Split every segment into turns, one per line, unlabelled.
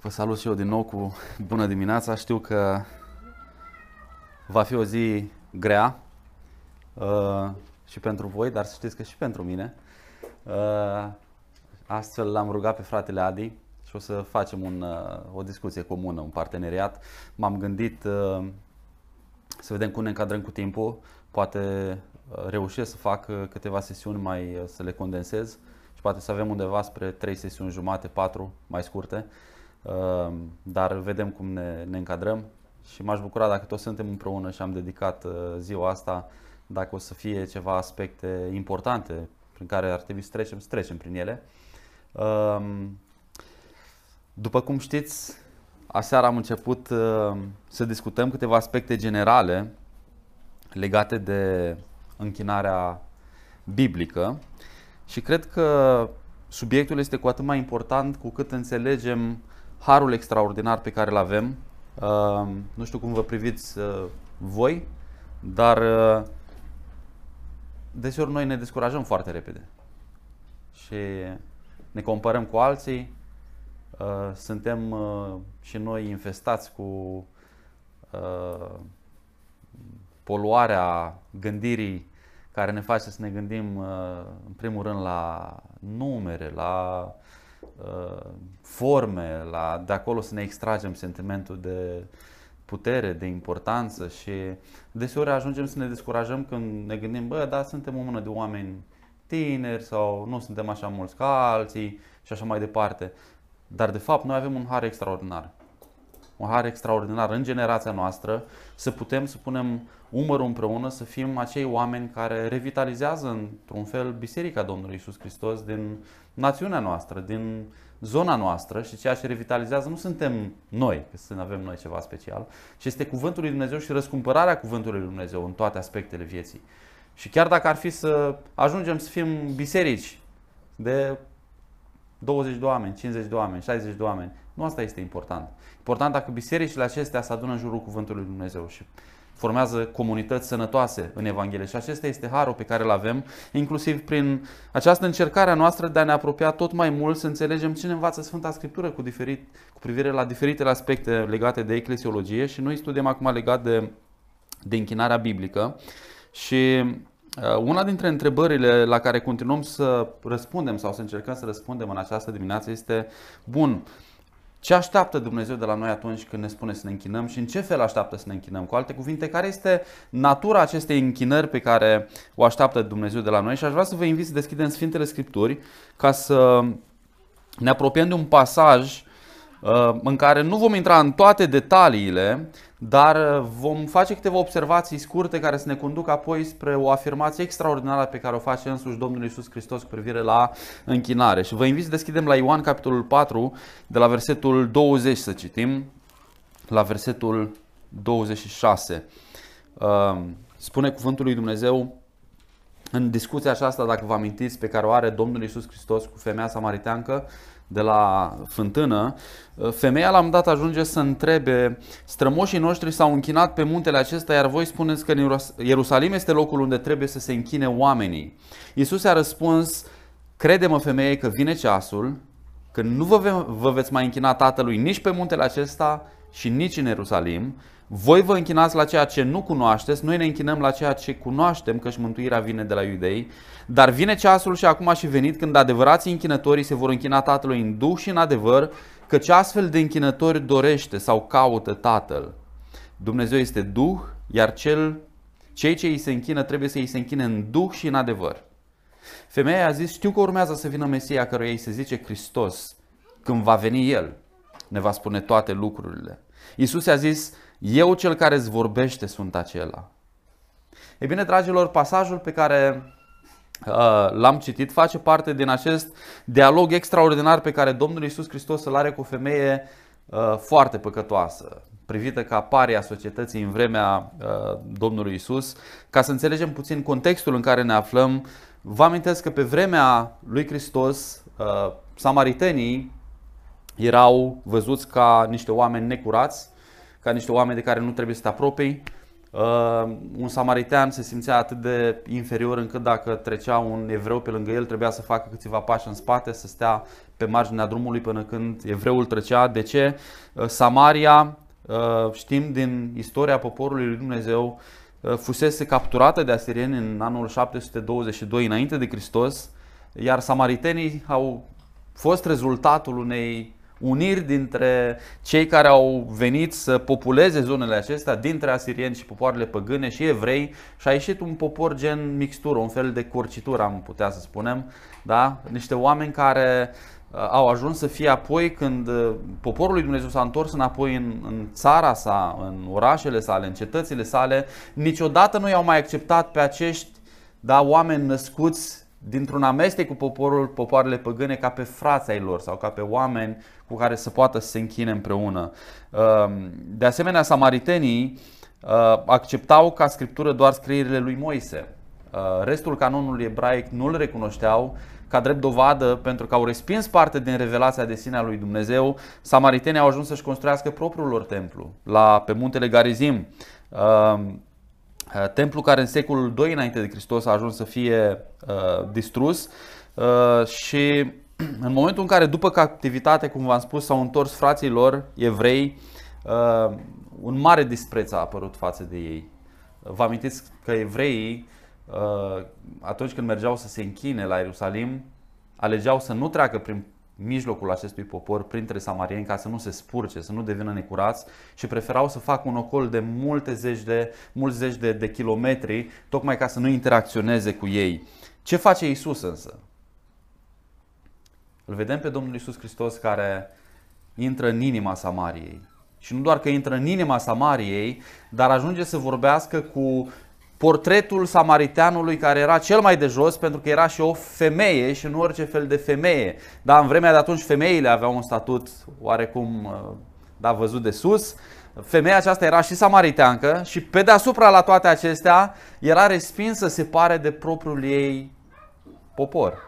Vă salut și eu din nou cu bună dimineața. Știu că va fi o zi grea uh, și pentru voi, dar să știți că și pentru mine. Uh, astfel l-am rugat pe fratele Adi și o să facem un, uh, o discuție comună, un parteneriat. M-am gândit uh, să vedem cum ne încadrăm cu timpul. Poate uh, reușesc să fac uh, câteva sesiuni mai, uh, să le condensez și poate să avem undeva spre 3 sesiuni jumate, 4 mai scurte. Uh, dar vedem cum ne, ne încadrăm și m-aș bucura dacă toți suntem împreună și am dedicat uh, ziua asta, dacă o să fie ceva aspecte importante prin care ar trebui să trecem, să trecem prin ele. Um, după cum știți, aseară am început uh, să discutăm câteva aspecte generale legate de închinarea biblică și cred că subiectul este cu atât mai important cu cât înțelegem harul extraordinar pe care îl avem. Uh, nu știu cum vă priviți uh, voi, dar uh, deseori noi ne descurajăm foarte repede și ne comparăm cu alții, uh, suntem uh, și noi infestați cu uh, poluarea gândirii care ne face să ne gândim uh, în primul rând la numere, la uh, forme, la de acolo să ne extragem sentimentul de putere, de importanță și deseori ajungem să ne descurajăm când ne gândim, bă, da, suntem o mână de oameni tineri sau nu suntem așa mulți ca alții și așa mai departe. Dar de fapt noi avem un har extraordinar. Un har extraordinar în generația noastră să putem să punem umărul împreună, să fim acei oameni care revitalizează într-un fel Biserica Domnului Isus Hristos din națiunea noastră, din zona noastră și ceea ce revitalizează nu suntem noi, că să avem noi ceva special, ci este Cuvântul lui Dumnezeu și răscumpărarea Cuvântului lui Dumnezeu în toate aspectele vieții. Și chiar dacă ar fi să ajungem să fim biserici de 20 de oameni, 50 de oameni, 60 de oameni, nu asta este important. Important dacă bisericile acestea se adună în jurul Cuvântului lui Dumnezeu și formează comunități sănătoase în Evanghelie. Și acesta este harul pe care îl avem, inclusiv prin această încercare a noastră de a ne apropia tot mai mult, să înțelegem ce ne învață Sfânta Scriptură cu, diferit, cu privire la diferitele aspecte legate de eclesiologie și noi studiem acum legat de, de închinarea biblică. Și uh, una dintre întrebările la care continuăm să răspundem sau să încercăm să răspundem în această dimineață este, bun, ce așteaptă Dumnezeu de la noi atunci când ne spune să ne închinăm și în ce fel așteaptă să ne închinăm? Cu alte cuvinte, care este natura acestei închinări pe care o așteaptă Dumnezeu de la noi? Și aș vrea să vă invit să deschidem Sfintele Scripturi ca să ne apropiem de un pasaj uh, în care nu vom intra în toate detaliile, dar uh, vom face câteva observații scurte care să ne conducă apoi spre o afirmație extraordinară pe care o face însuși Domnul Iisus Hristos cu privire la închinare. Și vă invit să deschidem la Ioan capitolul 4, de la versetul 20 să citim, la versetul 26. Uh, spune cuvântul lui Dumnezeu în discuția aceasta, dacă vă amintiți, pe care o are Domnul Iisus Hristos cu femeia samariteancă, de la fântână, femeia la un dat ajunge să întrebe strămoșii noștri s-au închinat pe muntele acesta, iar voi spuneți că Ierusalim este locul unde trebuie să se închine oamenii. Iisus a răspuns, crede-mă femeie că vine ceasul când nu vă, ve- vă veți mai închina Tatălui nici pe muntele acesta și nici în Ierusalim, voi vă închinați la ceea ce nu cunoașteți, noi ne închinăm la ceea ce cunoaștem, că și mântuirea vine de la iudei. Dar vine ceasul și acum a și venit când adevărații închinătorii se vor închina Tatălui în duh și în adevăr, căci astfel de închinători dorește sau caută Tatăl. Dumnezeu este duh, iar cel, cei ce îi se închină trebuie să îi se închine în duh și în adevăr. Femeia a zis, știu că urmează să vină Mesia căruia îi se zice Hristos. Când va veni El, ne va spune toate lucrurile. Iisus a zis, eu cel care îți vorbește sunt acela. E bine, dragilor, pasajul pe care uh, l-am citit face parte din acest dialog extraordinar pe care Domnul Iisus Hristos îl are cu o femeie uh, foarte păcătoasă, privită ca paria societății în vremea uh, Domnului Iisus. Ca să înțelegem puțin contextul în care ne aflăm, vă amintesc că pe vremea lui Hristos, samaritenii erau văzuți ca niște oameni necurați, ca niște oameni de care nu trebuie să te apropii, Uh, un samaritean se simțea atât de inferior încât dacă trecea un evreu pe lângă el trebuia să facă câțiva pași în spate, să stea pe marginea drumului până când evreul trecea. De ce? Uh, Samaria, uh, știm din istoria poporului lui Dumnezeu, uh, fusese capturată de asirieni în anul 722 înainte de Hristos, iar samaritenii au fost rezultatul unei uniri dintre cei care au venit să populeze zonele acestea, dintre asirieni și popoarele păgâne și evrei și a ieșit un popor gen mixtură, un fel de corcitură am putea să spunem, da? niște oameni care uh, au ajuns să fie apoi când uh, poporul lui Dumnezeu s-a întors înapoi în, în țara sa, în orașele sale, în cetățile sale, niciodată nu i-au mai acceptat pe acești da, oameni născuți dintr-un amestec cu poporul, popoarele păgâne ca pe frații ai lor sau ca pe oameni cu care să poată să se închine împreună. Um, de asemenea, samaritenii uh, acceptau ca scriptură doar scrierile lui Moise. Uh, restul canonului ebraic nu îl recunoșteau ca drept dovadă pentru că au respins parte din revelația de sine a lui Dumnezeu, samaritenii au ajuns să-și construiască propriul lor templu la, pe muntele Garizim. Um, Uh, templu care în secolul 2 înainte de Hristos a ajuns să fie uh, distrus uh, și în momentul în care după captivitate, cum v-am spus, s-au întors frații lor evrei, uh, un mare dispreț a apărut față de ei. Vă amintiți că evreii, uh, atunci când mergeau să se închine la Ierusalim, alegeau să nu treacă prin mijlocul acestui popor printre samarieni ca să nu se spurce, să nu devină necurați și preferau să facă un ocol de multe zeci de, mulți zeci de, de kilometri tocmai ca să nu interacționeze cu ei. Ce face Isus însă? Îl vedem pe Domnul Isus Hristos care intră în inima Samariei. Și nu doar că intră în inima Samariei, dar ajunge să vorbească cu portretul samariteanului care era cel mai de jos pentru că era și o femeie și nu orice fel de femeie. Dar în vremea de atunci femeile aveau un statut oarecum uh, da, văzut de sus. Femeia aceasta era și samariteancă și pe deasupra la toate acestea era respinsă, se pare, de propriul ei popor.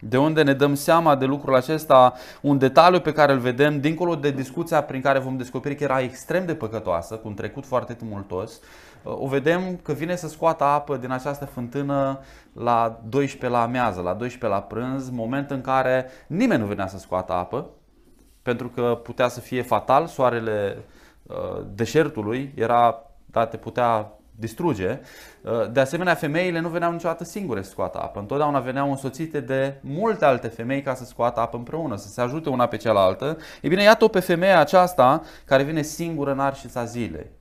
De unde ne dăm seama de lucrul acesta, un detaliu pe care îl vedem, dincolo de discuția prin care vom descoperi că era extrem de păcătoasă, cu un trecut foarte tumultos, o vedem că vine să scoată apă din această fântână la 12 la amiază, la 12 la prânz, moment în care nimeni nu venea să scoată apă, pentru că putea să fie fatal, soarele uh, deșertului era, da, te putea distruge. Uh, de asemenea, femeile nu veneau niciodată singure să scoată apă. Întotdeauna veneau însoțite de multe alte femei ca să scoată apă împreună, să se ajute una pe cealaltă. Ei bine, iată-o pe femeia aceasta care vine singură în arșița zilei.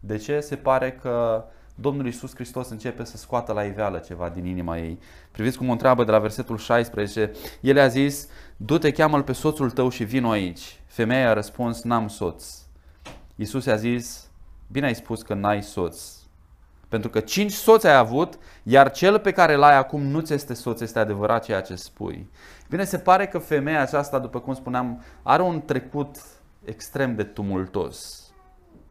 De ce? Se pare că Domnul Iisus Hristos începe să scoată la iveală ceva din inima ei. Priviți cum o întreabă de la versetul 16. El a zis, du-te, cheamă-l pe soțul tău și vino aici. Femeia a răspuns, n-am soț. Iisus i-a zis, bine ai spus că n-ai soț. Pentru că cinci soți ai avut, iar cel pe care l-ai acum nu ți este soț, este adevărat ceea ce spui. Bine, se pare că femeia aceasta, după cum spuneam, are un trecut extrem de tumultos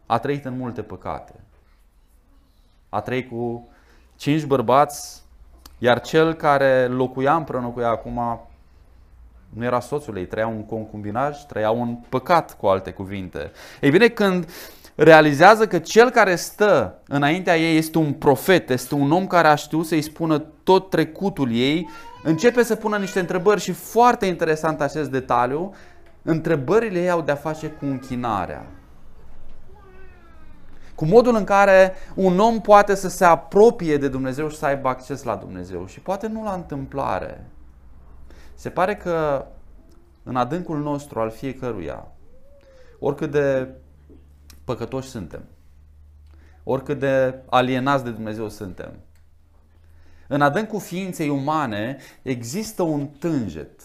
a trăit în multe păcate. A trăit cu cinci bărbați, iar cel care locuia împreună cu ea acum nu era soțul ei, trăia un concubinaj, trăia un păcat, cu alte cuvinte. Ei bine, când realizează că cel care stă înaintea ei este un profet, este un om care a știut să-i spună tot trecutul ei, începe să pună niște întrebări și foarte interesant acest detaliu, întrebările ei au de-a face cu închinarea cu modul în care un om poate să se apropie de Dumnezeu și să aibă acces la Dumnezeu și poate nu la întâmplare. Se pare că în adâncul nostru al fiecăruia, oricât de păcătoși suntem, oricât de alienați de Dumnezeu suntem, în adâncul ființei umane există un tânget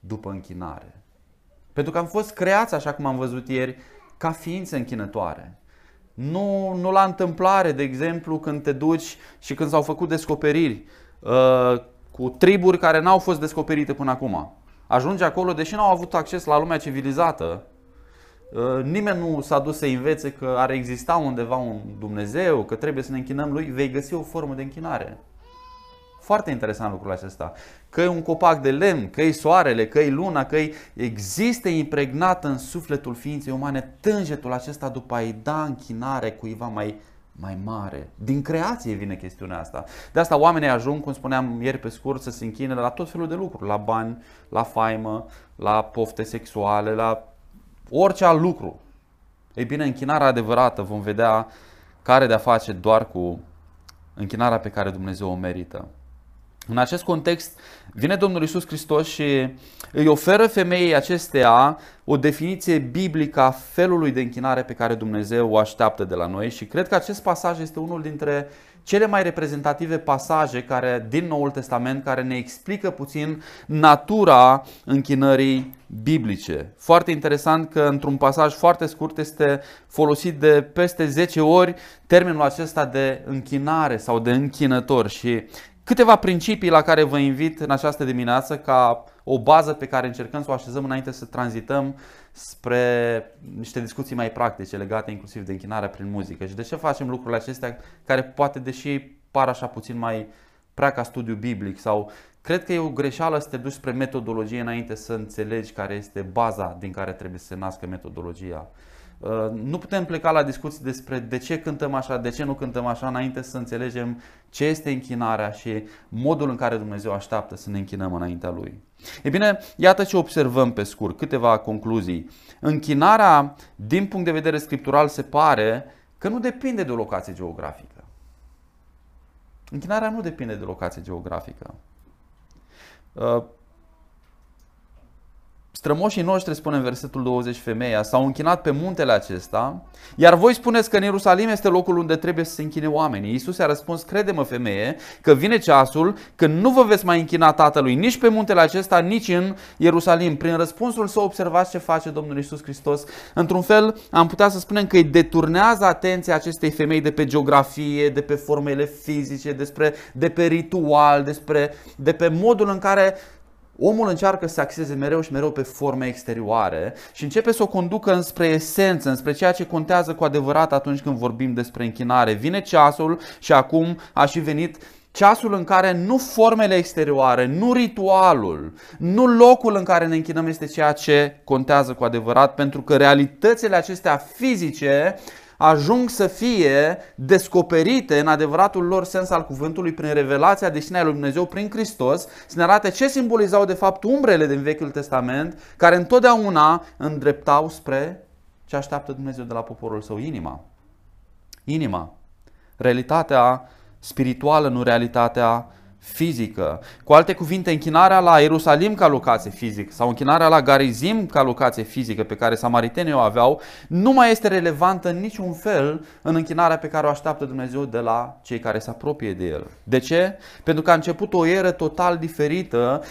după închinare. Pentru că am fost creați, așa cum am văzut ieri, ca ființe închinătoare. Nu, nu la întâmplare, de exemplu, când te duci și când s-au făcut descoperiri uh, cu triburi care n-au fost descoperite până acum. Ajungi acolo, deși n-au avut acces la lumea civilizată, uh, nimeni nu s-a dus să învețe că ar exista undeva un Dumnezeu, că trebuie să ne închinăm lui, vei găsi o formă de închinare. Foarte interesant lucrul acesta. Că e un copac de lemn, că e soarele, că e luna, că e... există impregnat în sufletul ființei umane tângetul acesta după a-i da închinare cuiva mai, mai mare. Din creație vine chestiunea asta. De asta oamenii ajung, cum spuneam ieri pe scurt, să se închine la tot felul de lucruri. La bani, la faimă, la pofte sexuale, la orice alt lucru. Ei bine, închinarea adevărată vom vedea care de-a face doar cu închinarea pe care Dumnezeu o merită. În acest context vine Domnul Isus Hristos și îi oferă femeii acesteia o definiție biblică a felului de închinare pe care Dumnezeu o așteaptă de la noi și cred că acest pasaj este unul dintre cele mai reprezentative pasaje care, din Noul Testament care ne explică puțin natura închinării biblice. Foarte interesant că într-un pasaj foarte scurt este folosit de peste 10 ori termenul acesta de închinare sau de închinător și câteva principii la care vă invit în această dimineață ca o bază pe care încercăm să o așezăm înainte să tranzităm spre niște discuții mai practice legate inclusiv de închinare prin muzică. Și de ce facem lucrurile acestea care poate deși par așa puțin mai prea ca studiu biblic sau cred că e o greșeală să te duci spre metodologie înainte să înțelegi care este baza din care trebuie să se nască metodologia. Uh, nu putem pleca la discuții despre de ce cântăm așa, de ce nu cântăm așa, înainte să înțelegem ce este închinarea și modul în care Dumnezeu așteaptă să ne închinăm înaintea Lui. E bine, iată ce observăm pe scurt, câteva concluzii. Închinarea, din punct de vedere scriptural, se pare că nu depinde de o locație geografică. Închinarea nu depinde de locație geografică. Uh, Strămoșii noștri, spune în versetul 20 femeia, s-au închinat pe muntele acesta, iar voi spuneți că în Ierusalim este locul unde trebuie să se închine oamenii. Iisus a răspuns, crede-mă femeie, că vine ceasul când nu vă veți mai închina Tatălui nici pe muntele acesta, nici în Ierusalim. Prin răspunsul să observați ce face Domnul Iisus Hristos. Într-un fel, am putea să spunem că îi deturnează atenția acestei femei de pe geografie, de pe formele fizice, despre, de pe ritual, despre, de pe modul în care Omul încearcă să se axeze mereu și mereu pe forme exterioare și începe să o conducă înspre esență, înspre ceea ce contează cu adevărat atunci când vorbim despre închinare. Vine ceasul și acum a și venit ceasul în care nu formele exterioare, nu ritualul, nu locul în care ne închinăm este ceea ce contează cu adevărat, pentru că realitățile acestea fizice ajung să fie descoperite în adevăratul lor sens al cuvântului prin revelația destinei lui Dumnezeu prin Hristos, să ne arate ce simbolizau de fapt umbrele din Vechiul Testament, care întotdeauna îndreptau spre ce așteaptă Dumnezeu de la poporul său, inima. Inima. Realitatea spirituală, nu realitatea fizică. Cu alte cuvinte, închinarea la Ierusalim ca locație fizică sau închinarea la Garizim ca locație fizică pe care samaritenii o aveau, nu mai este relevantă în niciun fel în închinarea pe care o așteaptă Dumnezeu de la cei care se apropie de El. De ce? Pentru că a început o eră total diferită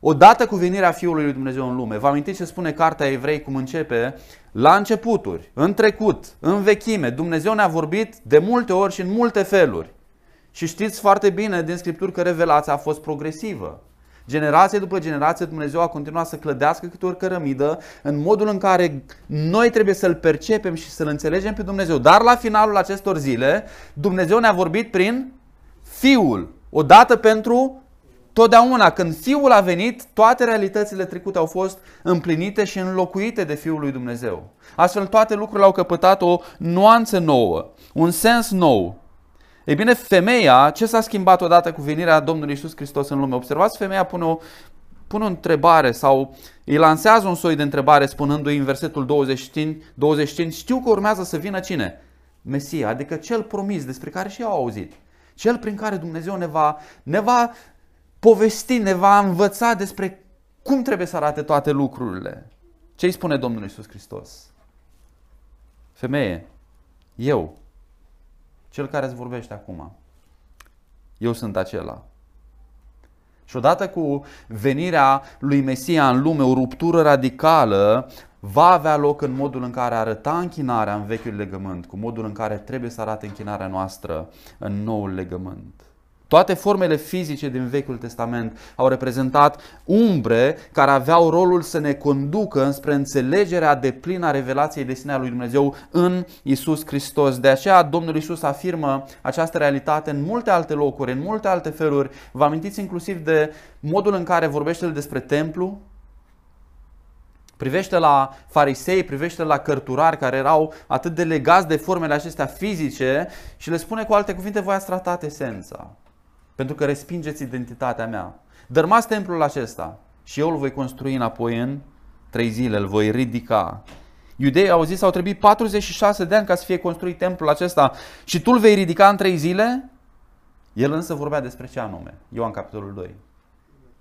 Odată cu venirea Fiului lui Dumnezeu în lume, vă amintiți ce spune Cartea Evrei cum începe? La începuturi, în trecut, în vechime, Dumnezeu ne-a vorbit de multe ori și în multe feluri. Și știți foarte bine din Scripturi că revelația a fost progresivă. Generație după generație Dumnezeu a continuat să clădească câte ori cărămidă în modul în care noi trebuie să-L percepem și să-L înțelegem pe Dumnezeu. Dar la finalul acestor zile Dumnezeu ne-a vorbit prin Fiul. Odată pentru totdeauna. Când Fiul a venit, toate realitățile trecute au fost împlinite și înlocuite de Fiul lui Dumnezeu. Astfel toate lucrurile au căpătat o nuanță nouă, un sens nou. Ei bine, femeia, ce s-a schimbat odată cu venirea Domnului Isus Hristos în lume? Observați, femeia pune o, pune o întrebare sau îi lansează un soi de întrebare spunându-i în versetul 25, 25 știu că urmează să vină cine? Mesia, adică cel promis despre care și eu au auzit. Cel prin care Dumnezeu ne va, ne va povesti, ne va învăța despre cum trebuie să arate toate lucrurile. Ce îi spune Domnul Isus Hristos? Femeie, eu, cel care îți vorbește acum. Eu sunt acela. Și odată cu venirea lui Mesia în lume, o ruptură radicală va avea loc în modul în care arăta închinarea în vechiul legământ, cu modul în care trebuie să arate închinarea noastră în noul legământ. Toate formele fizice din Vechiul Testament au reprezentat umbre care aveau rolul să ne conducă înspre înțelegerea de plină a revelației de sine a lui Dumnezeu în Isus Hristos. De aceea Domnul Isus afirmă această realitate în multe alte locuri, în multe alte feluri. Vă amintiți inclusiv de modul în care vorbește despre templu? Privește la farisei, privește la cărturari care erau atât de legați de formele acestea fizice și le spune cu alte cuvinte, voi ați tratat esența pentru că respingeți identitatea mea. Dărmați templul acesta și eu îl voi construi înapoi în trei zile, îl voi ridica. Iudeii au zis, au trebuit 46 de ani ca să fie construit templul acesta și tu îl vei ridica în trei zile? El însă vorbea despre ce anume? Ioan capitolul 2.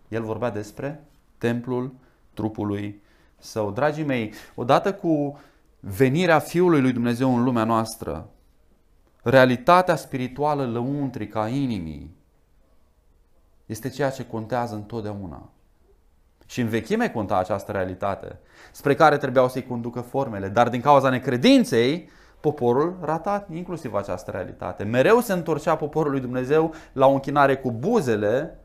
El vorbea despre templul trupului său. Dragii mei, odată cu venirea Fiului lui Dumnezeu în lumea noastră, realitatea spirituală lăuntrică a inimii este ceea ce contează întotdeauna. Și în vechime conta această realitate, spre care trebuiau să-i conducă formele, dar din cauza necredinței, poporul rata inclusiv această realitate. Mereu se întorcea poporul lui Dumnezeu la o închinare cu buzele,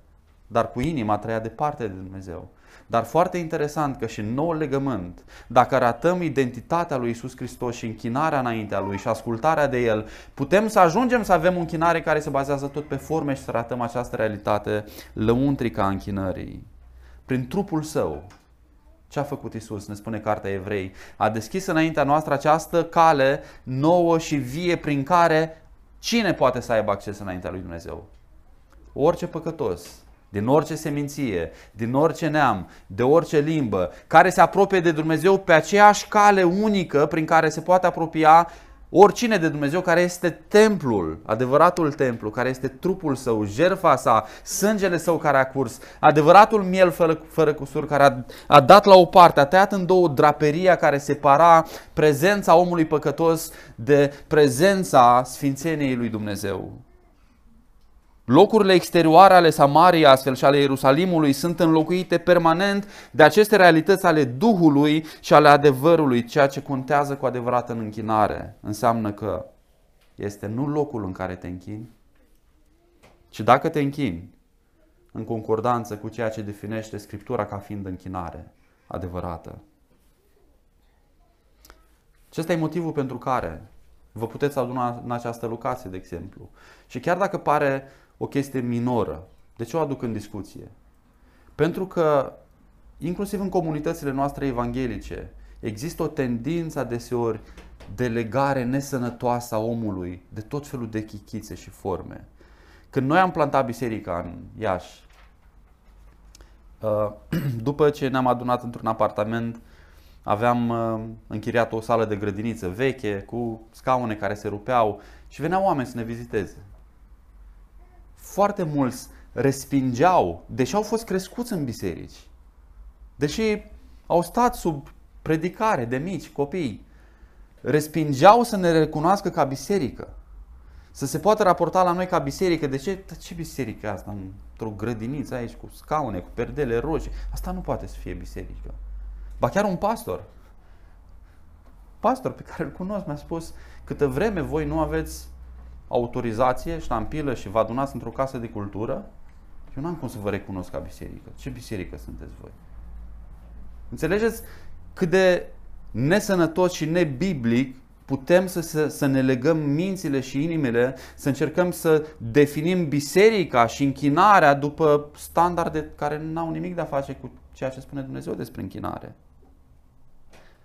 dar cu inima trăia departe de Dumnezeu. Dar foarte interesant că și în nou legământ, dacă ratăm identitatea lui Isus Hristos și închinarea înaintea lui și ascultarea de el, putem să ajungem să avem o închinare care se bazează tot pe forme și să ratăm această realitate lăuntrică a închinării. Prin trupul său, ce a făcut Isus? Ne spune Cartea Evrei. A deschis înaintea noastră această cale nouă și vie prin care cine poate să aibă acces înaintea lui Dumnezeu? Orice păcătos din orice seminție, din orice neam, de orice limbă, care se apropie de Dumnezeu pe aceeași cale unică prin care se poate apropia oricine de Dumnezeu care este templul, adevăratul templu, care este trupul său, jerfa sa, sângele său care a curs, adevăratul miel fără, fără cusur care a, a dat la o parte, a tăiat în două draperia care separa prezența omului păcătos de prezența sfințeniei lui Dumnezeu. Locurile exterioare ale Samariei, astfel și ale Ierusalimului, sunt înlocuite permanent de aceste realități ale Duhului și ale adevărului, ceea ce contează cu adevărat în închinare. Înseamnă că este nu locul în care te închini, ci dacă te închini în concordanță cu ceea ce definește Scriptura ca fiind închinare adevărată. Acesta e motivul pentru care vă puteți aduna în această locație, de exemplu. Și chiar dacă pare o chestie minoră. De ce o aduc în discuție? Pentru că, inclusiv în comunitățile noastre evanghelice, există o tendință adeseori de legare nesănătoasă a omului de tot felul de chichițe și forme. Când noi am plantat biserica în Iași, uh, după ce ne-am adunat într-un apartament, aveam uh, închiriat o sală de grădiniță veche cu scaune care se rupeau și veneau oameni să ne viziteze foarte mulți respingeau, deși au fost crescuți în biserici, deși au stat sub predicare de mici, copii, respingeau să ne recunoască ca biserică. Să se poată raporta la noi ca biserică. De ce, de ce biserică asta? Într-o grădiniță aici cu scaune, cu perdele roșii. Asta nu poate să fie biserică. Ba chiar un pastor. Pastor pe care îl cunosc mi-a spus câtă vreme voi nu aveți autorizație, ștampilă și vă adunați într-o casă de cultură, eu n-am cum să vă recunosc ca biserică. Ce biserică sunteți voi? Înțelegeți cât de nesănătos și nebiblic putem să, să, să ne legăm mințile și inimile, să încercăm să definim biserica și închinarea după standarde care nu au nimic de a face cu ceea ce spune Dumnezeu despre închinare.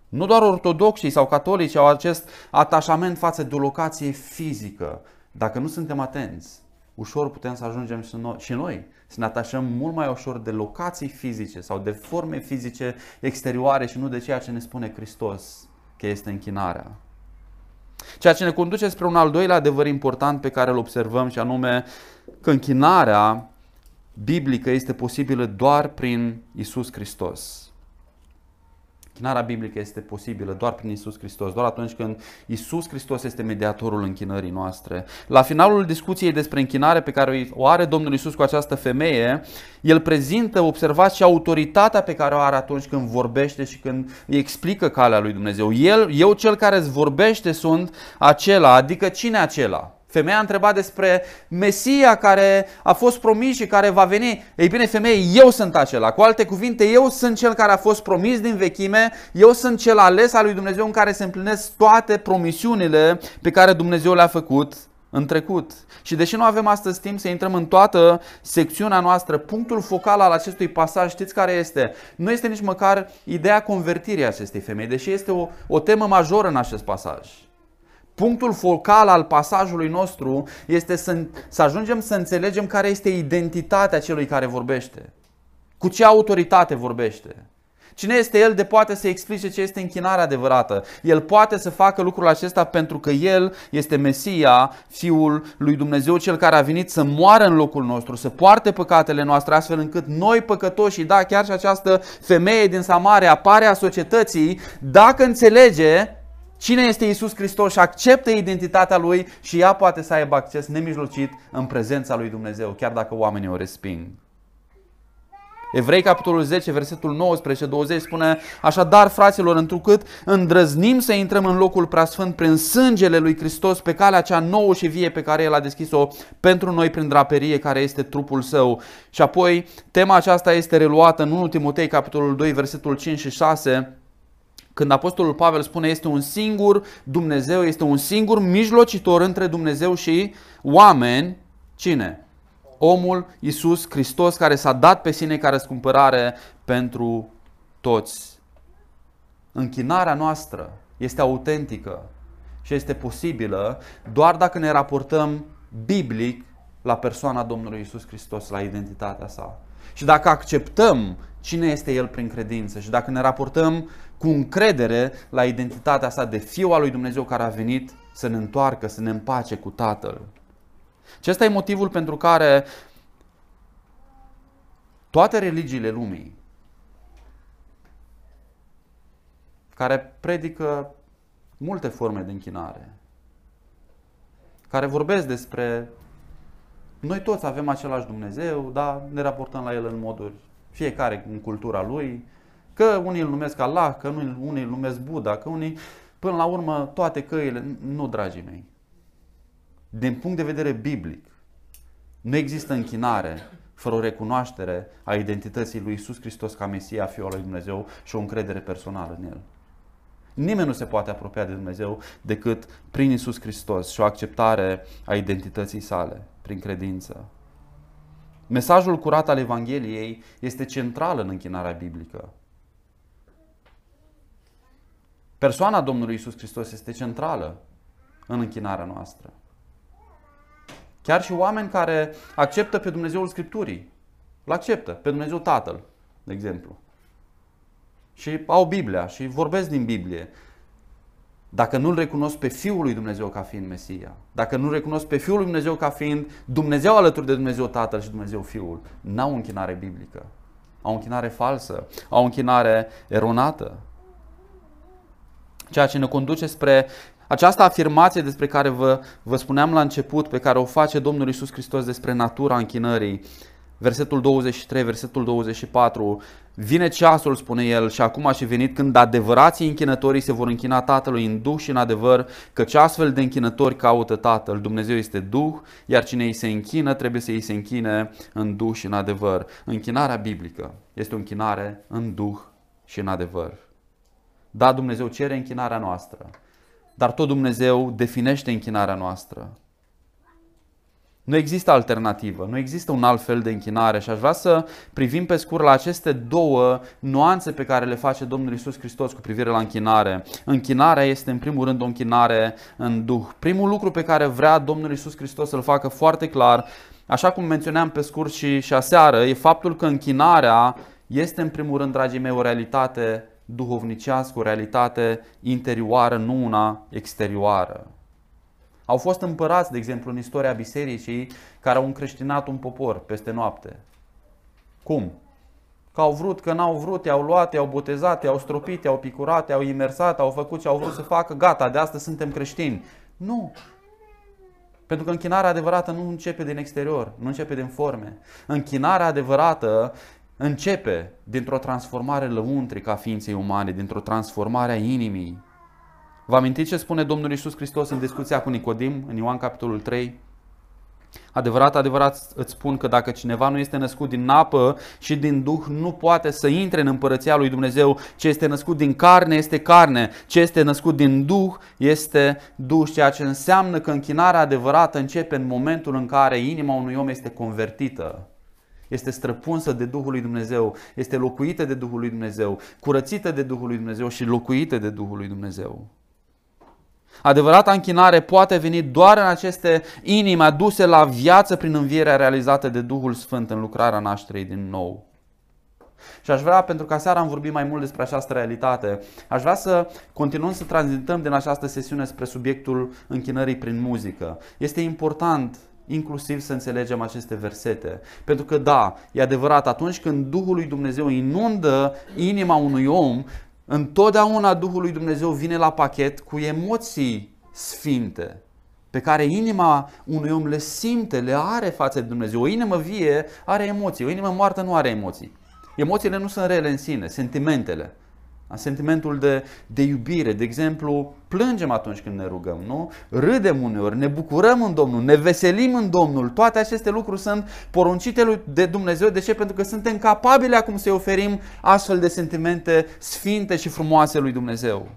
Nu doar ortodoxii sau catolici au acest atașament față de o locație fizică, dacă nu suntem atenți, ușor putem să ajungem și noi, și noi să ne atașăm mult mai ușor de locații fizice sau de forme fizice exterioare și nu de ceea ce ne spune Hristos că este închinarea. Ceea ce ne conduce spre un al doilea adevăr important pe care îl observăm și anume că închinarea biblică este posibilă doar prin Isus Hristos. Închinarea biblică este posibilă doar prin Isus Hristos, doar atunci când Isus Hristos este mediatorul închinării noastre. La finalul discuției despre închinare pe care o are Domnul Isus cu această femeie, el prezintă, observați, și autoritatea pe care o are atunci când vorbește și când îi explică calea lui Dumnezeu. El, eu cel care îți vorbește sunt acela, adică cine acela? Femeia a întrebat despre Mesia care a fost promis și care va veni. Ei bine, femeie, eu sunt acela. Cu alte cuvinte, eu sunt cel care a fost promis din vechime, eu sunt cel ales al lui Dumnezeu în care se împlinesc toate promisiunile pe care Dumnezeu le-a făcut în trecut. Și deși nu avem astăzi timp să intrăm în toată secțiunea noastră, punctul focal al acestui pasaj, știți care este? Nu este nici măcar ideea convertirii acestei femei, deși este o, o temă majoră în acest pasaj. Punctul focal al pasajului nostru este să, să ajungem să înțelegem care este identitatea celui care vorbește. Cu ce autoritate vorbește. Cine este El de poate să explice ce este închinarea adevărată. El poate să facă lucrul acesta pentru că El este Mesia, Fiul lui Dumnezeu, Cel care a venit să moară în locul nostru, să poarte păcatele noastre, astfel încât noi păcătoși, da, chiar și această femeie din Samaria, apare a societății, dacă înțelege Cine este Isus Hristos și acceptă identitatea Lui și ea poate să aibă acces nemijlocit în prezența Lui Dumnezeu, chiar dacă oamenii o resping. Evrei, capitolul 10, versetul 19-20 spune Așadar, fraților, întrucât îndrăznim să intrăm în locul preasfânt prin sângele lui Hristos pe calea cea nouă și vie pe care El a deschis-o pentru noi prin draperie care este trupul Său. Și apoi, tema aceasta este reluată în 1 Timotei, capitolul 2, versetul 5 și 6 când Apostolul Pavel spune este un singur Dumnezeu, este un singur mijlocitor între Dumnezeu și oameni, cine? Omul Iisus Hristos care s-a dat pe sine ca răscumpărare pentru toți. Închinarea noastră este autentică și este posibilă doar dacă ne raportăm biblic la persoana Domnului Iisus Hristos, la identitatea sa. Și dacă acceptăm cine este El prin credință și dacă ne raportăm cu încredere la identitatea sa de fiu al lui Dumnezeu care a venit să ne întoarcă, să ne împace cu Tatăl. Acesta e motivul pentru care toate religiile lumii care predică multe forme de închinare, care vorbesc despre noi toți avem același Dumnezeu, dar ne raportăm la El în moduri, fiecare în cultura lui, că unii îl numesc Allah, că unii îl numesc Buddha, că unii, până la urmă, toate căile, nu, dragii mei. Din punct de vedere biblic, nu există închinare fără o recunoaștere a identității lui Isus Hristos ca Mesia, Fiul lui Dumnezeu și o încredere personală în El. Nimeni nu se poate apropia de Dumnezeu decât prin Isus Hristos și o acceptare a identității sale, prin credință. Mesajul curat al Evangheliei este central în închinarea biblică. Persoana Domnului Isus Hristos este centrală în închinarea noastră. Chiar și oameni care acceptă pe Dumnezeul Scripturii, îl acceptă, pe Dumnezeu Tatăl, de exemplu. Și au Biblia și vorbesc din Biblie. Dacă nu-L recunosc pe Fiul lui Dumnezeu ca fiind Mesia, dacă nu-L recunosc pe Fiul lui Dumnezeu ca fiind Dumnezeu alături de Dumnezeu Tatăl și Dumnezeu Fiul, n-au închinare biblică. Au închinare falsă, au închinare eronată. Ceea ce ne conduce spre această afirmație despre care vă, vă spuneam la început, pe care o face Domnul Isus Hristos despre natura închinării, versetul 23, versetul 24, vine ceasul, spune el, și acum a și venit când adevărații închinătorii se vor închina Tatălui în Duh și în adevăr, căci astfel de închinători caută Tatăl. Dumnezeu este Duh, iar cine îi se închină trebuie să îi se închine în Duh și în adevăr. Închinarea biblică este o închinare în Duh și în adevăr. Da, Dumnezeu cere închinarea noastră, dar tot Dumnezeu definește închinarea noastră. Nu există alternativă, nu există un alt fel de închinare și aș vrea să privim pe scurt la aceste două nuanțe pe care le face Domnul Isus Hristos cu privire la închinare. Închinarea este în primul rând o închinare în Duh. Primul lucru pe care vrea Domnul Isus Hristos să-l facă foarte clar, așa cum menționam pe scurt și, și aseară, e faptul că închinarea este în primul rând, dragii mei, o realitate duhovnicească, o realitate interioară, nu una exterioară. Au fost împărați, de exemplu, în istoria bisericii, care au încreștinat un popor peste noapte. Cum? Că au vrut, că n-au vrut, i-au luat, i-au botezat, i-au stropit, i-au picurat, i-au imersat, au făcut ce au vrut să facă, gata, de astăzi suntem creștini. Nu. Pentru că închinarea adevărată nu începe din exterior, nu începe din forme. Închinarea adevărată începe dintr-o transformare lăuntrică a ființei umane, dintr-o transformare a inimii. Vă amintiți ce spune Domnul Iisus Hristos în discuția cu Nicodim, în Ioan capitolul 3? Adevărat, adevărat îți spun că dacă cineva nu este născut din apă și din Duh, nu poate să intre în împărăția lui Dumnezeu. Ce este născut din carne este carne, ce este născut din Duh este Duh, ceea ce înseamnă că închinarea adevărată începe în momentul în care inima unui om este convertită. Este străpunsă de Duhul lui Dumnezeu, este locuită de Duhul lui Dumnezeu, curățită de Duhul lui Dumnezeu și locuită de Duhul lui Dumnezeu. Adevărata închinare poate veni doar în aceste inimi aduse la viață prin învierea realizată de Duhul Sfânt în lucrarea nașterii din nou. Și aș vrea, pentru că seara am vorbit mai mult despre această realitate, aș vrea să continuăm să tranzităm din această sesiune spre subiectul închinării prin muzică. Este important inclusiv să înțelegem aceste versete. Pentru că da, e adevărat, atunci când Duhul lui Dumnezeu inundă inima unui om, Întotdeauna Duhul lui Dumnezeu vine la pachet cu emoții sfinte pe care inima unui om le simte, le are față de Dumnezeu. O inimă vie are emoții, o inimă moartă nu are emoții. Emoțiile nu sunt rele în sine, sentimentele sentimentul de, de iubire. De exemplu, plângem atunci când ne rugăm, nu? Râdem uneori, ne bucurăm în Domnul, ne veselim în Domnul. Toate aceste lucruri sunt poruncite lui de Dumnezeu. De ce? Pentru că suntem capabili acum să-i oferim astfel de sentimente sfinte și frumoase lui Dumnezeu.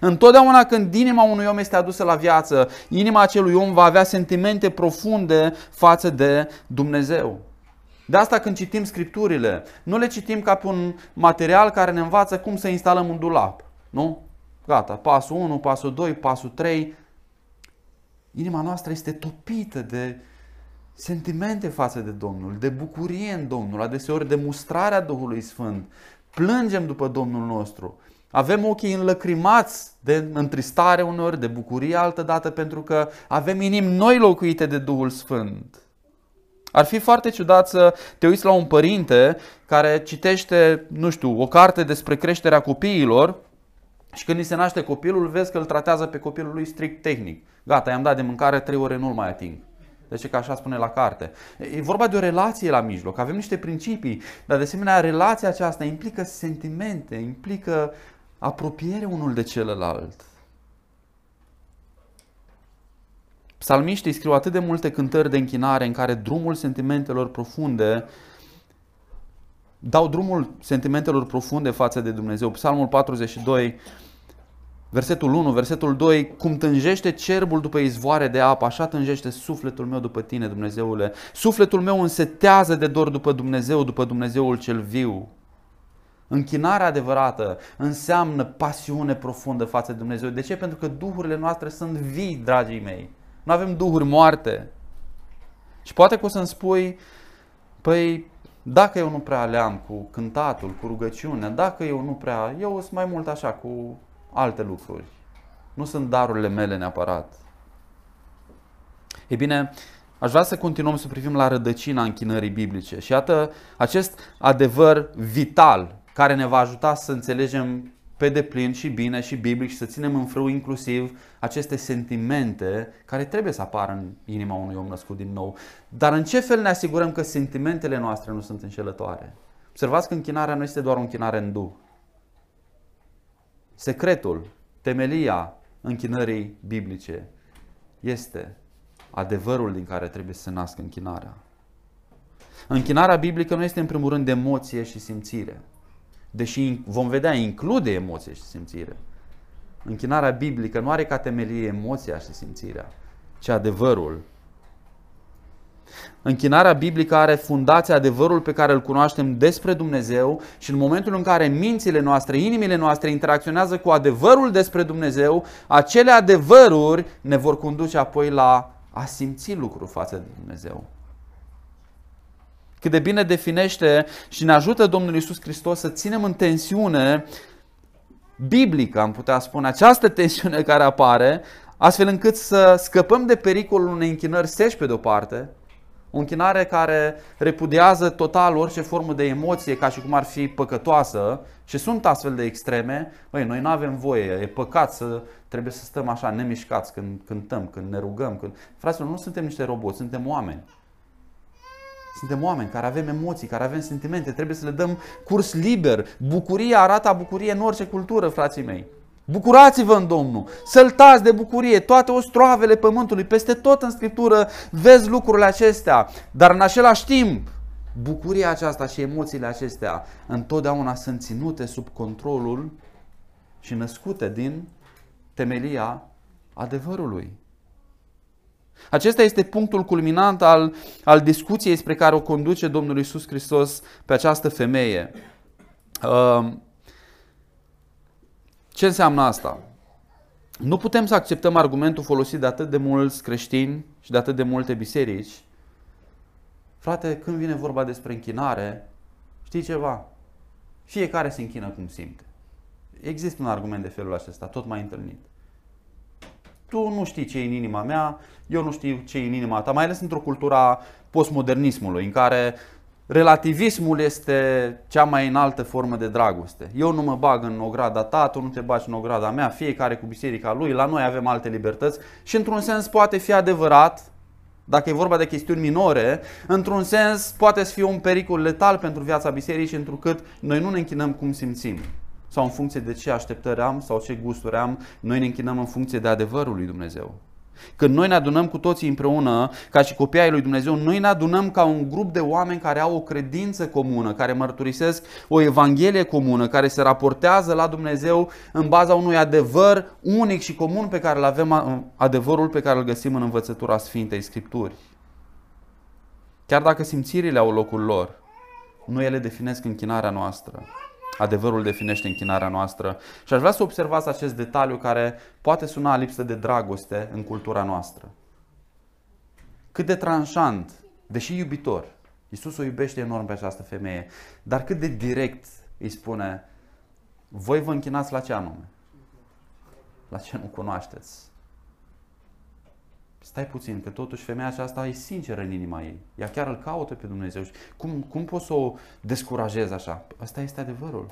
Întotdeauna când inima unui om este adusă la viață, inima acelui om va avea sentimente profunde față de Dumnezeu. De asta când citim scripturile, nu le citim ca pe un material care ne învață cum să instalăm un dulap. Nu? Gata, pasul 1, pasul 2, pasul 3. Inima noastră este topită de sentimente față de Domnul, de bucurie în Domnul, adeseori de mustrarea Duhului Sfânt. Plângem după Domnul nostru. Avem ochii înlăcrimați de întristare uneori, de bucurie altădată, pentru că avem inimi noi locuite de Duhul Sfânt. Ar fi foarte ciudat să te uiți la un părinte care citește, nu știu, o carte despre creșterea copiilor și când îi se naște copilul, vezi că îl tratează pe copilul lui strict tehnic. Gata, i-am dat de mâncare, trei ore nu-l mai ating. Deci că așa spune la carte. E vorba de o relație la mijloc, avem niște principii, dar de asemenea relația aceasta implică sentimente, implică apropiere unul de celălalt. Psalmiștii scriu atât de multe cântări de închinare în care drumul sentimentelor profunde dau drumul sentimentelor profunde față de Dumnezeu. Psalmul 42, versetul 1, versetul 2, cum tânjește cerbul după izvoare de apă, așa tânjește sufletul meu după tine, Dumnezeule. Sufletul meu însetează de dor după Dumnezeu, după Dumnezeul cel viu. Închinarea adevărată înseamnă pasiune profundă față de Dumnezeu. De ce? Pentru că duhurile noastre sunt vii, dragii mei. Nu avem duhuri moarte. Și poate că o să-mi spui, păi dacă eu nu prea leam cu cântatul, cu rugăciunea, dacă eu nu prea, eu sunt mai mult așa cu alte lucruri. Nu sunt darurile mele neapărat. Ei bine, aș vrea să continuăm să privim la rădăcina închinării biblice. Și iată acest adevăr vital care ne va ajuta să înțelegem pe deplin și bine și biblic și să ținem în frâu inclusiv aceste sentimente care trebuie să apară în inima unui om născut din nou. Dar în ce fel ne asigurăm că sentimentele noastre nu sunt înșelătoare? Observați că închinarea nu este doar o închinare în duh. Secretul, temelia închinării biblice este adevărul din care trebuie să se nască închinarea. Închinarea biblică nu este în primul rând de emoție și simțire deși vom vedea, include emoție și simțire. Închinarea biblică nu are ca temelie emoția și simțirea, ci adevărul. Închinarea biblică are fundația adevărul pe care îl cunoaștem despre Dumnezeu și în momentul în care mințile noastre, inimile noastre interacționează cu adevărul despre Dumnezeu, acele adevăruri ne vor conduce apoi la a simți lucruri față de Dumnezeu cât de bine definește și ne ajută Domnul Isus Hristos să ținem în tensiune biblică, am putea spune, această tensiune care apare, astfel încât să scăpăm de pericolul unei închinări seși pe de-o parte, o închinare care repudiază total orice formă de emoție ca și cum ar fi păcătoasă și sunt astfel de extreme, băi, noi nu avem voie, e păcat să trebuie să stăm așa nemișcați când cântăm, când ne rugăm. Când... Fraților, nu suntem niște roboți, suntem oameni. Suntem oameni care avem emoții, care avem sentimente, trebuie să le dăm curs liber. Bucuria arată bucurie în orice cultură, frații mei. Bucurați-vă în Domnul, săltați de bucurie toate ostroavele pământului, peste tot în Scriptură vezi lucrurile acestea, dar în același timp bucuria aceasta și emoțiile acestea întotdeauna sunt ținute sub controlul și născute din temelia adevărului. Acesta este punctul culminant al, al discuției spre care o conduce Domnul Isus Hristos pe această femeie. Uh, ce înseamnă asta? Nu putem să acceptăm argumentul folosit de atât de mulți creștini și de atât de multe biserici. Frate, când vine vorba despre închinare, știi ceva? Fiecare se închină cum simte. Există un argument de felul acesta, tot mai întâlnit. Tu nu știi ce e în inima mea, eu nu știu ce e în inima ta, mai ales într-o cultură postmodernismului, în care relativismul este cea mai înaltă formă de dragoste. Eu nu mă bag în ograda ta, tu nu te bagi în ograda mea, fiecare cu biserica lui, la noi avem alte libertăți și într-un sens poate fi adevărat, dacă e vorba de chestiuni minore, într-un sens poate să fie un pericol letal pentru viața bisericii, întrucât noi nu ne închinăm cum simțim sau în funcție de ce așteptări am sau ce gusturi am, noi ne închinăm în funcție de adevărul lui Dumnezeu. Când noi ne adunăm cu toții împreună, ca și copiii ai lui Dumnezeu, noi ne adunăm ca un grup de oameni care au o credință comună, care mărturisesc o evanghelie comună, care se raportează la Dumnezeu în baza unui adevăr unic și comun pe care îl avem, adevărul pe care îl găsim în învățătura Sfintei Scripturi. Chiar dacă simțirile au locul lor, nu ele definesc închinarea noastră. Adevărul definește închinarea noastră. Și aș vrea să observați acest detaliu care poate suna lipsă de dragoste în cultura noastră. Cât de tranșant, deși iubitor, Iisus o iubește enorm pe această femeie, dar cât de direct îi spune, voi vă închinați la ce anume? La ce nu cunoașteți? Stai puțin, că totuși femeia aceasta e sinceră în inima ei. Ea chiar îl caută pe Dumnezeu. Cum, cum poți să o descurajezi așa? Asta este adevărul.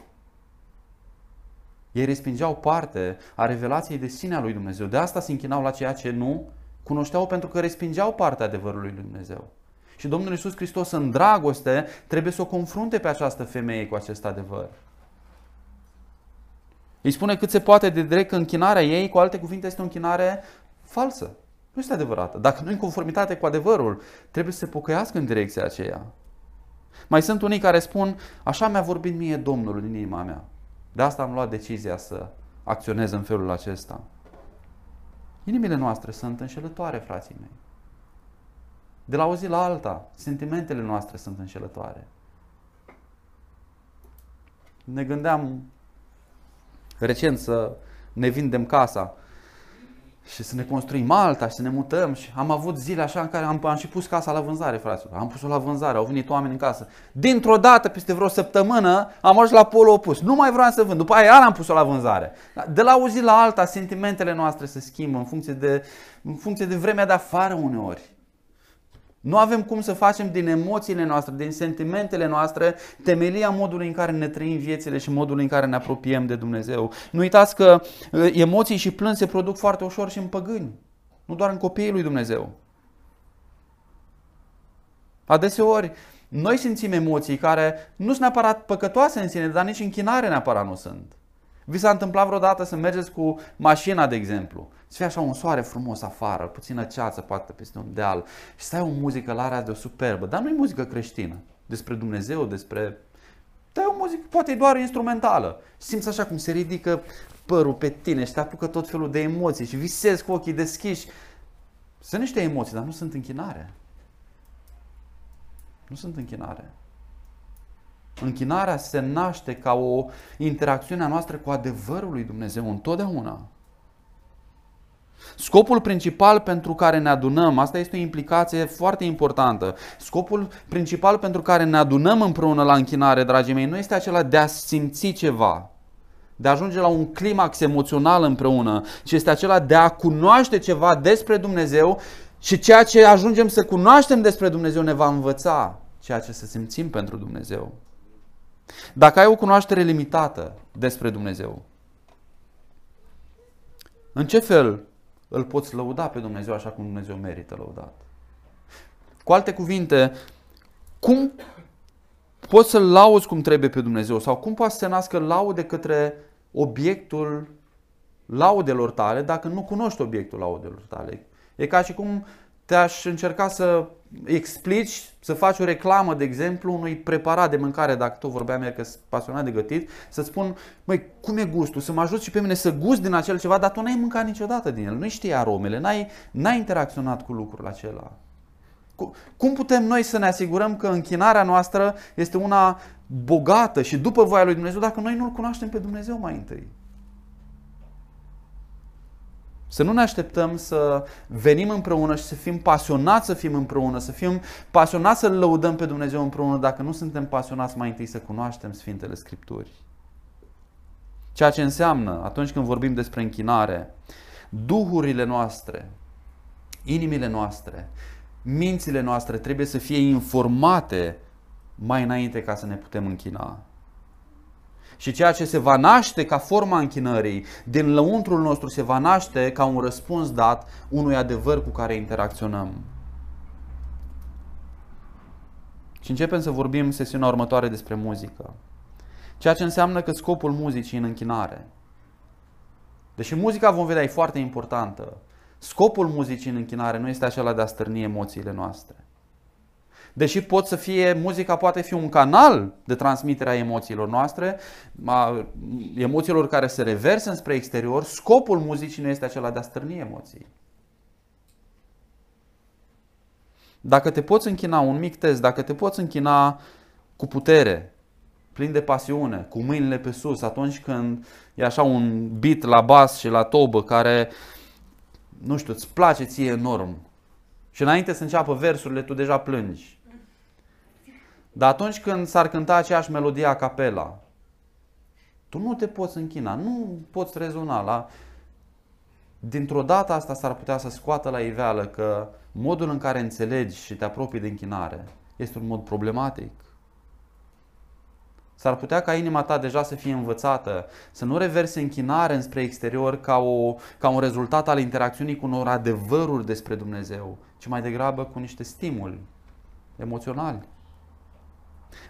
Ei respingeau parte a revelației de sine a lui Dumnezeu. De asta se închinau la ceea ce nu cunoșteau pentru că respingeau partea adevărului lui Dumnezeu. Și Domnul Iisus Hristos în dragoste trebuie să o confrunte pe această femeie cu acest adevăr. Îi spune cât se poate de direct că închinarea ei, cu alte cuvinte, este o închinare falsă. Nu este adevărată. Dacă nu în conformitate cu adevărul, trebuie să se pocăiască în direcția aceea. Mai sunt unii care spun, așa mi-a vorbit mie Domnul în inima mea. De asta am luat decizia să acționez în felul acesta. Inimile noastre sunt înșelătoare, frații mei. De la o zi la alta, sentimentele noastre sunt înșelătoare. Ne gândeam recent să ne vindem casa și să ne construim alta și să ne mutăm și am avut zile așa în care am, am și pus casa la vânzare, fraților. Am pus-o la vânzare, au venit oameni în casă. Dintr-o dată, peste vreo săptămână, am ajuns la polul opus. Nu mai vreau să vând. După aia iar am pus-o la vânzare. De la o zi la alta, sentimentele noastre se schimbă în funcție de, în funcție de vremea de afară uneori. Nu avem cum să facem din emoțiile noastre, din sentimentele noastre, temelia modului în care ne trăim viețile și modul în care ne apropiem de Dumnezeu. Nu uitați că uh, emoții și plâns se produc foarte ușor și în păgâni, nu doar în copiii lui Dumnezeu. Adeseori, noi simțim emoții care nu sunt neapărat păcătoase în sine, dar nici închinare neapărat nu sunt. Vi s-a întâmplat vreodată să mergeți cu mașina, de exemplu, să fie așa un soare frumos afară, puțină ceață, poate peste un deal și să ai o muzică la radio superbă, dar nu e muzică creștină, despre Dumnezeu, despre... Dar e o muzică, poate e doar instrumentală. Simți așa cum se ridică părul pe tine și te apucă tot felul de emoții și visezi cu ochii deschiși. Sunt niște emoții, dar nu sunt închinare. Nu sunt închinare. Închinarea se naște ca o interacțiune a noastră cu adevărul lui Dumnezeu întotdeauna. Scopul principal pentru care ne adunăm, asta este o implicație foarte importantă. Scopul principal pentru care ne adunăm împreună la închinare, dragii mei, nu este acela de a simți ceva, de a ajunge la un climax emoțional împreună, ci este acela de a cunoaște ceva despre Dumnezeu și ceea ce ajungem să cunoaștem despre Dumnezeu ne va învăța ceea ce să simțim pentru Dumnezeu. Dacă ai o cunoaștere limitată despre Dumnezeu, în ce fel îl poți lăuda pe Dumnezeu așa cum Dumnezeu merită lăudat? Cu alte cuvinte, cum poți să-L lauzi cum trebuie pe Dumnezeu sau cum poți să se nască laude către obiectul laudelor tale dacă nu cunoști obiectul laudelor tale. E ca și cum te-aș încerca să explici, să faci o reclamă, de exemplu, unui preparat de mâncare, dacă tu vorbeam ieri că sunt pasionat de gătit, să spun, măi, cum e gustul? Să mă ajut și pe mine să gust din acel ceva, dar tu n-ai mâncat niciodată din el, nu știi aromele, n-ai, n-ai interacționat cu lucrul acela. Cum putem noi să ne asigurăm că închinarea noastră este una bogată și după voia lui Dumnezeu dacă noi nu-L cunoaștem pe Dumnezeu mai întâi? Să nu ne așteptăm să venim împreună și să fim pasionați să fim împreună, să fim pasionați să-L lăudăm pe Dumnezeu împreună, dacă nu suntem pasionați mai întâi să cunoaștem Sfintele Scripturi. Ceea ce înseamnă, atunci când vorbim despre închinare, duhurile noastre, inimile noastre, mințile noastre trebuie să fie informate mai înainte ca să ne putem închina. Și ceea ce se va naște ca forma închinării din lăuntrul nostru se va naște ca un răspuns dat unui adevăr cu care interacționăm. Și începem să vorbim sesiunea următoare despre muzică. Ceea ce înseamnă că scopul muzicii în închinare. Deși muzica vom vedea e foarte importantă, scopul muzicii în închinare nu este acela de a stârni emoțiile noastre. Deși pot să fie, muzica poate fi un canal de transmitere a emoțiilor noastre, a emoțiilor care se reversă spre exterior, scopul muzicii nu este acela de a stârni emoții. Dacă te poți închina, un mic test, dacă te poți închina cu putere, plin de pasiune, cu mâinile pe sus, atunci când e așa un beat la bas și la tobă care, nu știu, îți place ție enorm. Și înainte să înceapă versurile, tu deja plângi. Dar atunci când s-ar cânta aceeași melodie a capela, tu nu te poți închina, nu poți rezona la... Dintr-o dată asta s-ar putea să scoată la iveală că modul în care înțelegi și te apropii de închinare este un mod problematic. S-ar putea ca inima ta deja să fie învățată, să nu reverse închinare înspre exterior ca, o, ca un rezultat al interacțiunii cu unor adevăruri despre Dumnezeu, ci mai degrabă cu niște stimuli emoționali.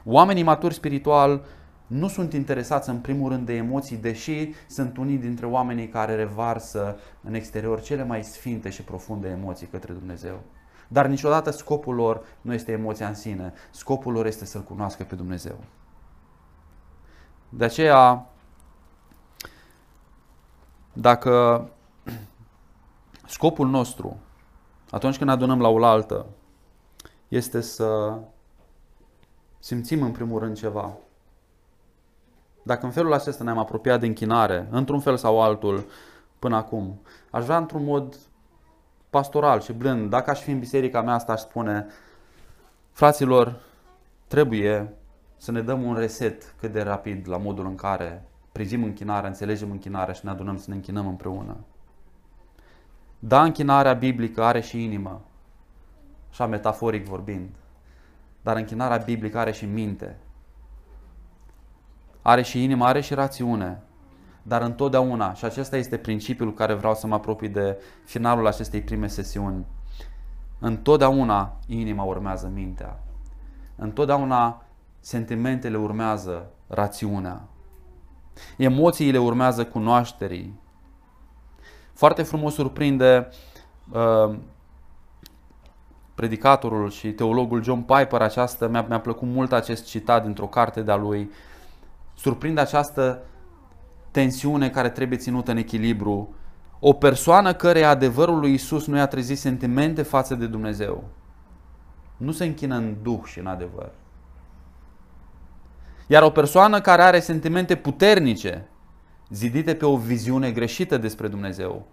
Oamenii maturi spiritual nu sunt interesați în primul rând de emoții, deși sunt unii dintre oamenii care revarsă în exterior cele mai sfinte și profunde emoții către Dumnezeu. Dar niciodată scopul lor nu este emoția în sine, scopul lor este să-L cunoască pe Dumnezeu. De aceea, dacă scopul nostru, atunci când adunăm la oaltă, este să simțim în primul rând ceva. Dacă în felul acesta ne-am apropiat de închinare, într-un fel sau altul, până acum, aș vrea într-un mod pastoral și blând, dacă aș fi în biserica mea asta, aș spune, fraților, trebuie să ne dăm un reset cât de rapid la modul în care privim închinarea, înțelegem închinarea și ne adunăm să ne închinăm împreună. Da, închinarea biblică are și inimă, așa metaforic vorbind. Dar închinarea biblică are și minte. Are și inimă, are și rațiune. Dar întotdeauna, și acesta este principiul care vreau să mă apropii de finalul acestei prime sesiuni, întotdeauna inima urmează mintea. Întotdeauna sentimentele urmează rațiunea. Emoțiile urmează cunoașterii. Foarte frumos surprinde uh, predicatorul și teologul John Piper, această, mi-a, mi-a plăcut mult acest citat dintr-o carte de-a lui, surprinde această tensiune care trebuie ținută în echilibru. O persoană care adevărul lui Isus nu i-a trezit sentimente față de Dumnezeu. Nu se închină în duh și în adevăr. Iar o persoană care are sentimente puternice, zidite pe o viziune greșită despre Dumnezeu,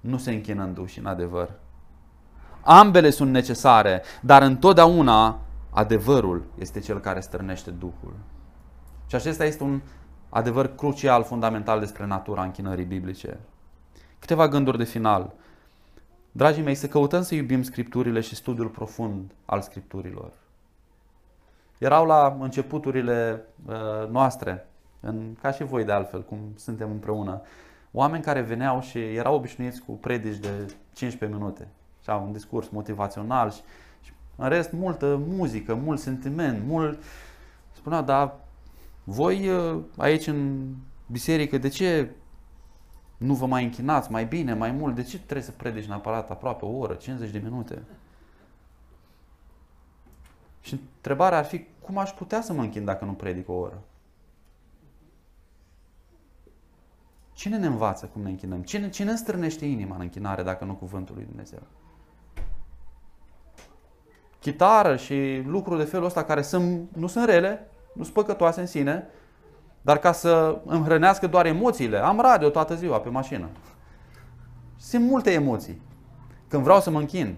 nu se închină în duh și în adevăr. Ambele sunt necesare, dar întotdeauna adevărul este cel care stârnește Duhul. Și acesta este un adevăr crucial, fundamental despre natura închinării biblice. Câteva gânduri de final. Dragii mei, să căutăm să iubim Scripturile și studiul profund al Scripturilor. Erau la începuturile uh, noastre, în, ca și voi de altfel, cum suntem împreună, oameni care veneau și erau obișnuiți cu predici de 15 minute, sau un discurs motivațional și, și în rest multă muzică, mult sentiment, mult... Spunea, dar voi uh, aici în biserică, de ce Nu vă mai închinați mai bine, mai mult. De ce trebuie să predici neapărat aproape o oră, 50 de minute? Și întrebarea ar fi, cum aș putea să mă închin dacă nu predic o oră? Cine ne învață cum ne închinăm? Cine, cine îmi strânește inima în închinare dacă nu cuvântul lui Dumnezeu? Chitară și lucruri de felul ăsta care sunt, nu sunt rele, nu sunt păcătoase în sine, dar ca să îmi hrănească doar emoțiile, am radio toată ziua pe mașină. Sunt multe emoții. Când vreau să mă închin,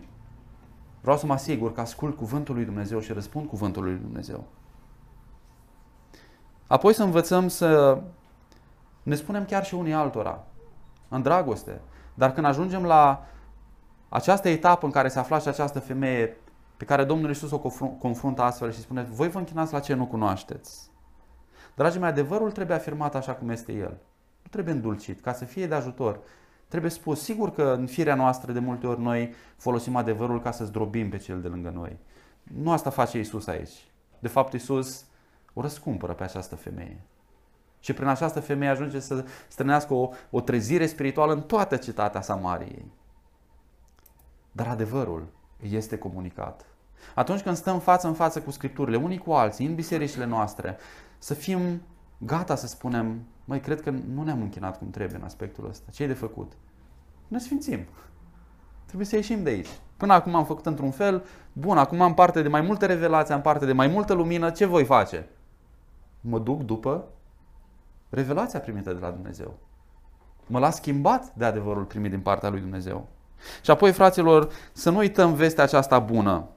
vreau să mă asigur că ascult cuvântul lui Dumnezeu și răspund cuvântul lui Dumnezeu. Apoi să învățăm să ne spunem chiar și unii altora, în dragoste. Dar când ajungem la această etapă în care se afla și această femeie pe care Domnul Iisus o confruntă astfel și spune, voi vă închinați la ce nu cunoașteți. Dragii mei, adevărul trebuie afirmat așa cum este el. Nu trebuie îndulcit, ca să fie de ajutor. Trebuie spus, sigur că în firea noastră de multe ori noi folosim adevărul ca să zdrobim pe cel de lângă noi. Nu asta face Isus aici. De fapt, Isus o răscumpără pe această femeie. Și prin această femeie ajunge să strânească o, o trezire spirituală în toată cetatea Samariei. Dar adevărul este comunicat. Atunci când stăm față în față cu Scripturile, unii cu alții, în bisericile noastre, să fim gata să spunem, mai cred că nu ne-am închinat cum trebuie în aspectul ăsta. Ce e de făcut? Ne sfințim. Trebuie să ieșim de aici. Până acum am făcut într-un fel, bun, acum am parte de mai multe revelații, am parte de mai multă lumină, ce voi face? Mă duc după revelația primită de la Dumnezeu. Mă las schimbat de adevărul primit din partea lui Dumnezeu. Și apoi, fraților, să nu uităm vestea aceasta bună,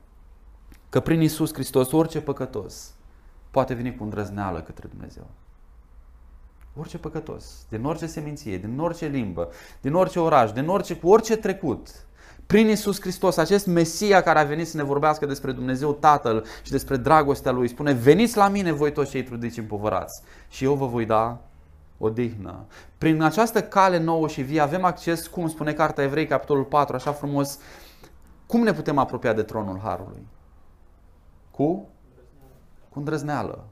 că prin Isus Hristos orice păcătos poate veni cu îndrăzneală către Dumnezeu. Orice păcătos, din orice seminție, din orice limbă, din orice oraș, din orice, cu orice trecut, prin Isus Hristos, acest Mesia care a venit să ne vorbească despre Dumnezeu Tatăl și despre dragostea Lui, spune, veniți la mine voi toți cei trudiți și împovărați și eu vă voi da odihnă. Prin această cale nouă și vie avem acces, cum spune Cartea Evrei, capitolul 4, așa frumos, cum ne putem apropia de tronul Harului? Cu? Cu îndrăzneală.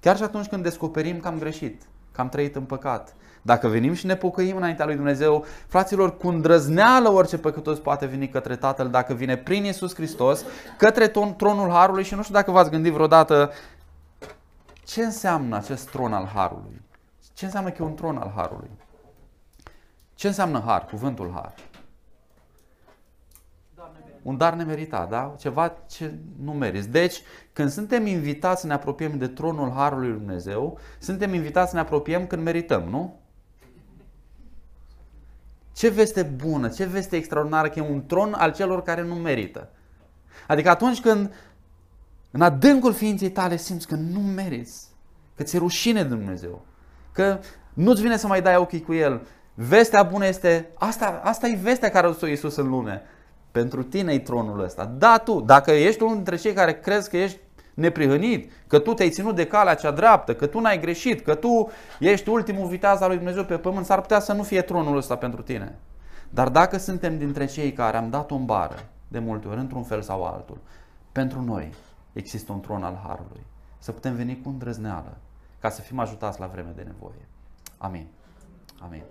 Chiar și atunci când descoperim că am greșit, că am trăit în păcat. Dacă venim și ne pocăim înaintea lui Dumnezeu, fraților, cu îndrăzneală orice păcătos poate veni către Tatăl dacă vine prin Isus Hristos, către tronul Harului și nu știu dacă v-ați gândit vreodată ce înseamnă acest tron al Harului. Ce înseamnă că e un tron al Harului? Ce înseamnă Har, cuvântul Har? Un dar nemeritat, da? Ceva ce nu meriți. Deci, când suntem invitați să ne apropiem de tronul Harului Lui Dumnezeu, suntem invitați să ne apropiem când merităm, nu? Ce veste bună, ce veste extraordinară că e un tron al celor care nu merită. Adică atunci când în adâncul ființei tale simți că nu meriți, că ți-e rușine de Dumnezeu, că nu-ți vine să mai dai ochii cu El. Vestea bună este, asta, asta e vestea care a dus Iisus în lume. Pentru tine e tronul ăsta. Da, tu, dacă ești unul dintre cei care crezi că ești neprihănit, că tu te-ai ținut de calea cea dreaptă, că tu n-ai greșit, că tu ești ultimul viteaz al lui Dumnezeu pe pământ, s-ar putea să nu fie tronul ăsta pentru tine. Dar dacă suntem dintre cei care am dat o bară, de multe ori, într-un fel sau altul, pentru noi există un tron al Harului. Să putem veni cu îndrăzneală ca să fim ajutați la vreme de nevoie. Amin. Amin.